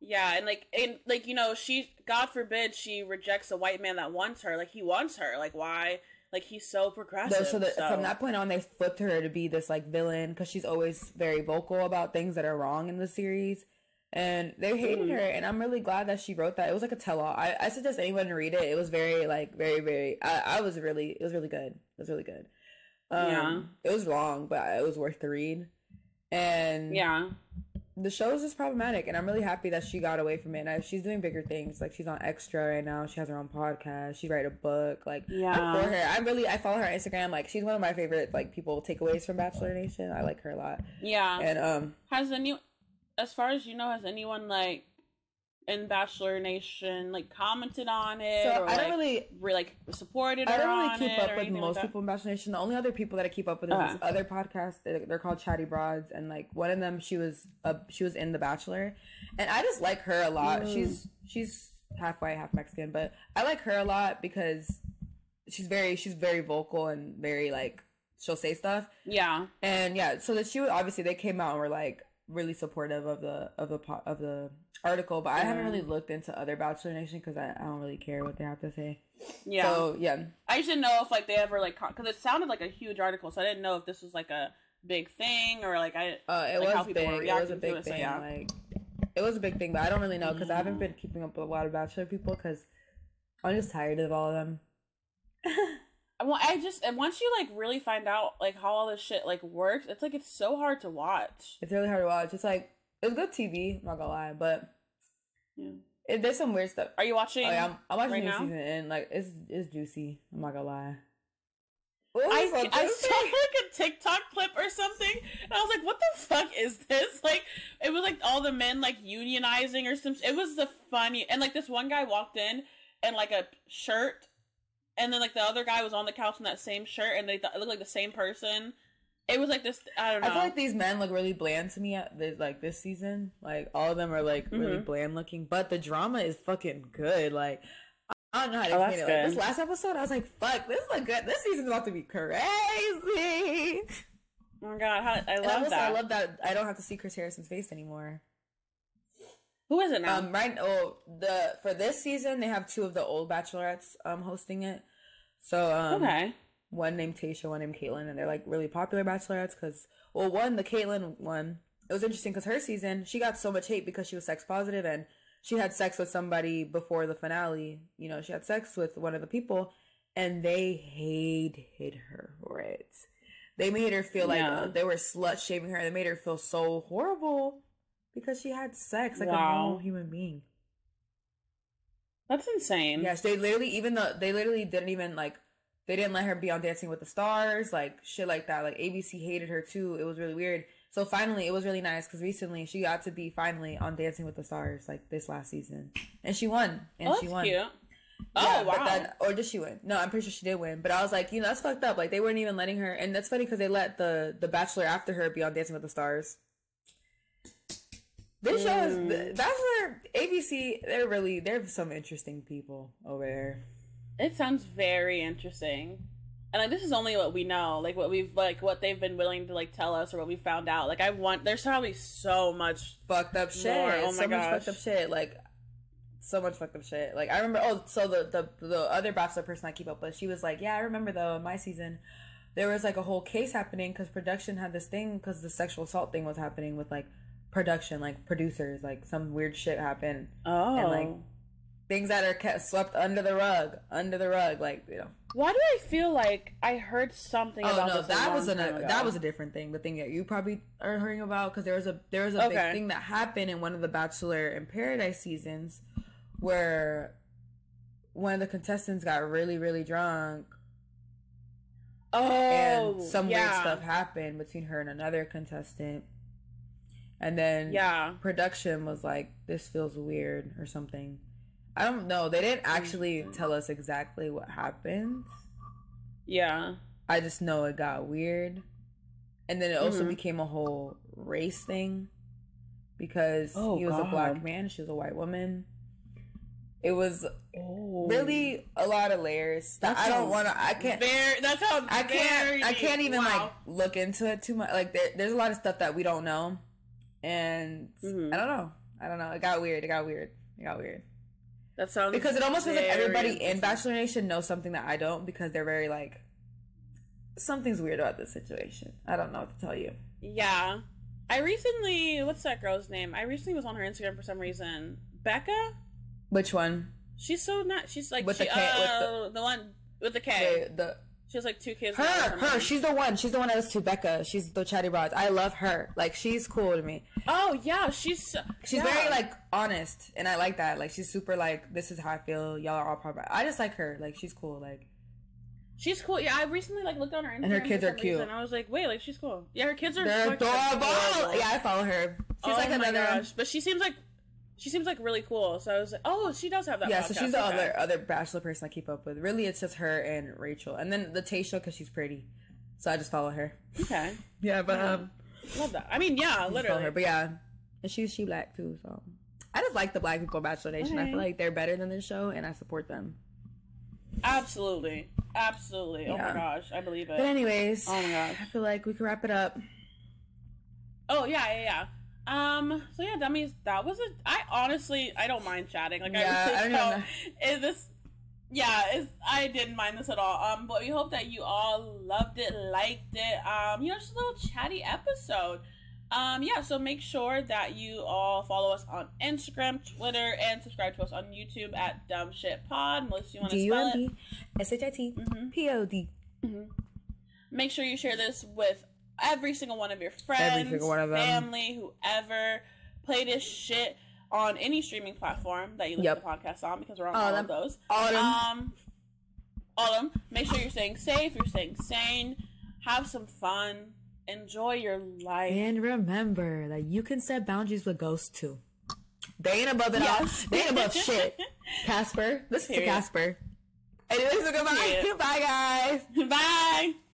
Yeah, and like, and like you know, she God forbid she rejects a white man that wants her. Like he wants her. Like why? Like he's so progressive. so, the, so. from that point on, they flipped her to be this like villain because she's always very vocal about things that are wrong in the series and they hated mm. her and i'm really glad that she wrote that it was like a tell-all I, I suggest anyone read it it was very like very very I, I was really it was really good it was really good um, yeah it was long but it was worth the read. And yeah. the show is just problematic and i'm really happy that she got away from it. And she's doing bigger things like she's on extra right now she has her own podcast she write a book like yeah. I'm for her. I really i follow her on instagram like she's one of my favorite like people takeaways from bachelor nation. I like her a lot. Yeah. And um has the new as far as you know, has anyone like in Bachelor Nation like commented on it? So or, I don't like, really, re- like supported. I don't really keep up with most like people in Bachelor Nation. The only other people that I keep up with is uh-huh. this other podcast. They're, they're, called Chatty Broads, and like one of them, she was a, she was in The Bachelor, and I just like her a lot. Mm. She's she's half white, half Mexican, but I like her a lot because she's very she's very vocal and very like she'll say stuff. Yeah, and yeah, so that she would obviously they came out and were like really supportive of the of the of the article, but I haven't really looked into other Bachelor Nation because I, I don't really care what they have to say. Yeah. So yeah, I just didn't know if like they ever like because it sounded like a huge article, so I didn't know if this was like a big thing or like I. Uh, it like was big. It was a big it, thing. So, yeah. Like it was a big thing, but I don't really know because mm. I haven't been keeping up with a lot of Bachelor people because I'm just tired of all of them. Well, I just and once you like really find out like how all this shit like works, it's like it's so hard to watch. It's really hard to watch. It's like it's good TV. I'm not gonna lie, but yeah, it, there's some weird stuff. Are you watching? Oh, yeah, I'm, I'm watching right new now? season and like it's it's juicy. I'm not gonna lie. I, so I saw like a TikTok clip or something, and I was like, "What the fuck is this?" Like, it was like all the men like unionizing or some. It was the funny, and like this one guy walked in and like a shirt and then like the other guy was on the couch in that same shirt, and they thought it looked like the same person. it was like this. I don't know. I feel like these men look really bland to me. At this, like this season, like all of them are like really Mhm. bland looking, but the drama is fucking good. Like I don't know how to Oh, explain it. Like, this last episode, I was like, "Fuck, this is good. This season's about to be crazy." oh my god, how, I And love also, that. I love that I don't have to see Chris Harrison's face anymore. Who is it now? Um, right. Oh, the for this season they have two of the old bachelorettes um hosting it. So um, okay. one named Tayshia, one named Kaitlyn, and they're like really popular bachelorettes because well, one the Kaitlyn one it was interesting because her season she got so much hate because she was sex positive and she had sex with somebody before the finale. You know, she had sex with one of the people, and they hated her for it. They made her feel like Yeah. uh, they were slut shaming her. They made her feel so horrible because she had sex like a normal human being. That's insane. Yes, they literally even though they literally didn't even like they didn't let her be on Dancing with the Stars, like shit like that. Like ABC hated her too. It was really weird. So finally, it was really nice because recently she got to be finally on Dancing with the Stars, like this last season, and she won. And oh, she won. cute. Oh Yeah, wow. Then, or did she win? No, I'm pretty sure she did win. But I was like, you know, that's fucked up. Like they weren't even letting her, and that's funny because they let the the Bachelor after her be on Dancing with the Stars. This show Mm. is that's where ABC. They're really they're some interesting people over there. It sounds very interesting. And like this is only what we know, like what we've like what they've been willing to like tell us or what we found out. Like I want there's probably so much fucked up shit. More. Oh my so much fucked up shit. Like so much fucked up shit. Like I remember. Oh, so the the the other bachelor person I keep up with, she was like, "Yeah, I remember though in my season, there was like a whole case happening because production had this thing because the sexual assault thing was happening with like production, like producers, like some weird shit happened, Oh and like things that are kept swept under the rug, under the rug, like you know." why do I feel like I heard something Oh about no, a that was an, time that was a different thing. The thing that you probably are hearing about because there was a there was a Okay. big thing that happened in one of the Bachelor in Paradise seasons where one of the contestants got really really drunk oh and some yeah. weird stuff happened between her and another contestant, and then Yeah. production was like, "This feels weird" or something. I don't know. They didn't actually Mm-hmm. tell us exactly what happened. Yeah. I just know it got weird. And then it also Mhm. became a whole race thing because Oh, he was a black man, she was a white woman. It was Oh. really a lot of layers that I don't want to. I can't. Very that sounds I can't. very I can't even Wow. like look into it too much. Like there, there's a lot of stuff that we don't know, and Mhm. I don't know. I don't know. It got weird. It got weird. It got weird that sounds because it almost feels like everybody in. Bachelor Nation knows something that I don't because they're very like something's weird about this situation. I don't know what to tell you. Yeah. I recently what's that girl's name? I recently was on her Instagram for some reason. Bekah? Which one? She's so not she's like With she, the K- with uh, the, one with the K. The, the She has like two kids. her her she's the one. She's the one that was to Bekah. She's the chatty broad. I love her. Like she's cool to me. Oh yeah, she's She's yeah. very like honest, and I like that. Like she's super like this is how I feel. Y'all are all part of. I just like her. Like she's cool. Like she's cool. Yeah, I recently like looked on her Instagram and her kids are cute. And I was like, wait, like she's cool. Yeah, her kids are they're adorable. Yeah, I follow her. She's oh like another. gosh. But she seems like she seems like really cool. So I was like, oh, she does have that. Yeah, so podcast. she's the Okay. other other bachelor person I keep up with. Really, it's just her and Rachel, and then the Tayshia because she's pretty. So I just follow her. Okay, Yeah, but Yeah. um, love that. I mean, yeah, I just follow literally. her. But yeah, and she's she black too. So I just like the black people on Bachelor Nation. I feel like they're better than this show, and I support them. Absolutely, absolutely. Oh my gosh, I believe it. But anyways, Oh my gosh. I feel like we could wrap it up. Oh yeah, yeah, yeah. Um. So yeah, dummies. That was a. I honestly, I don't mind chatting. Like Yeah, I, I don't really even don't. Is this? Yeah, is I didn't mind this at all. Um, but we hope that you all loved it, liked it. Um, you know, just a little chatty episode. Um, yeah. So make sure that you all follow us on Instagram, Twitter, and subscribe to us on YouTube at Dumb Shit Pod. Melissa, you want to D U spell it? B S H I T Mhm. P O D. Make sure you share this with every single one of your friends, single one of them. family, whoever. Play this shit on any streaming platform that you listen Yep. to podcasts on because we're on All all, of those. All of them. Um, all of them. Make sure you're staying safe. You're staying sane. Have some fun. Enjoy your life. And remember that you can set boundaries with ghosts too. They ain't above it Yes. all. They ain't above shit. Casper, this is to Period. Casper. Anyways, so goodbye. Period. Bye, guys. Bye.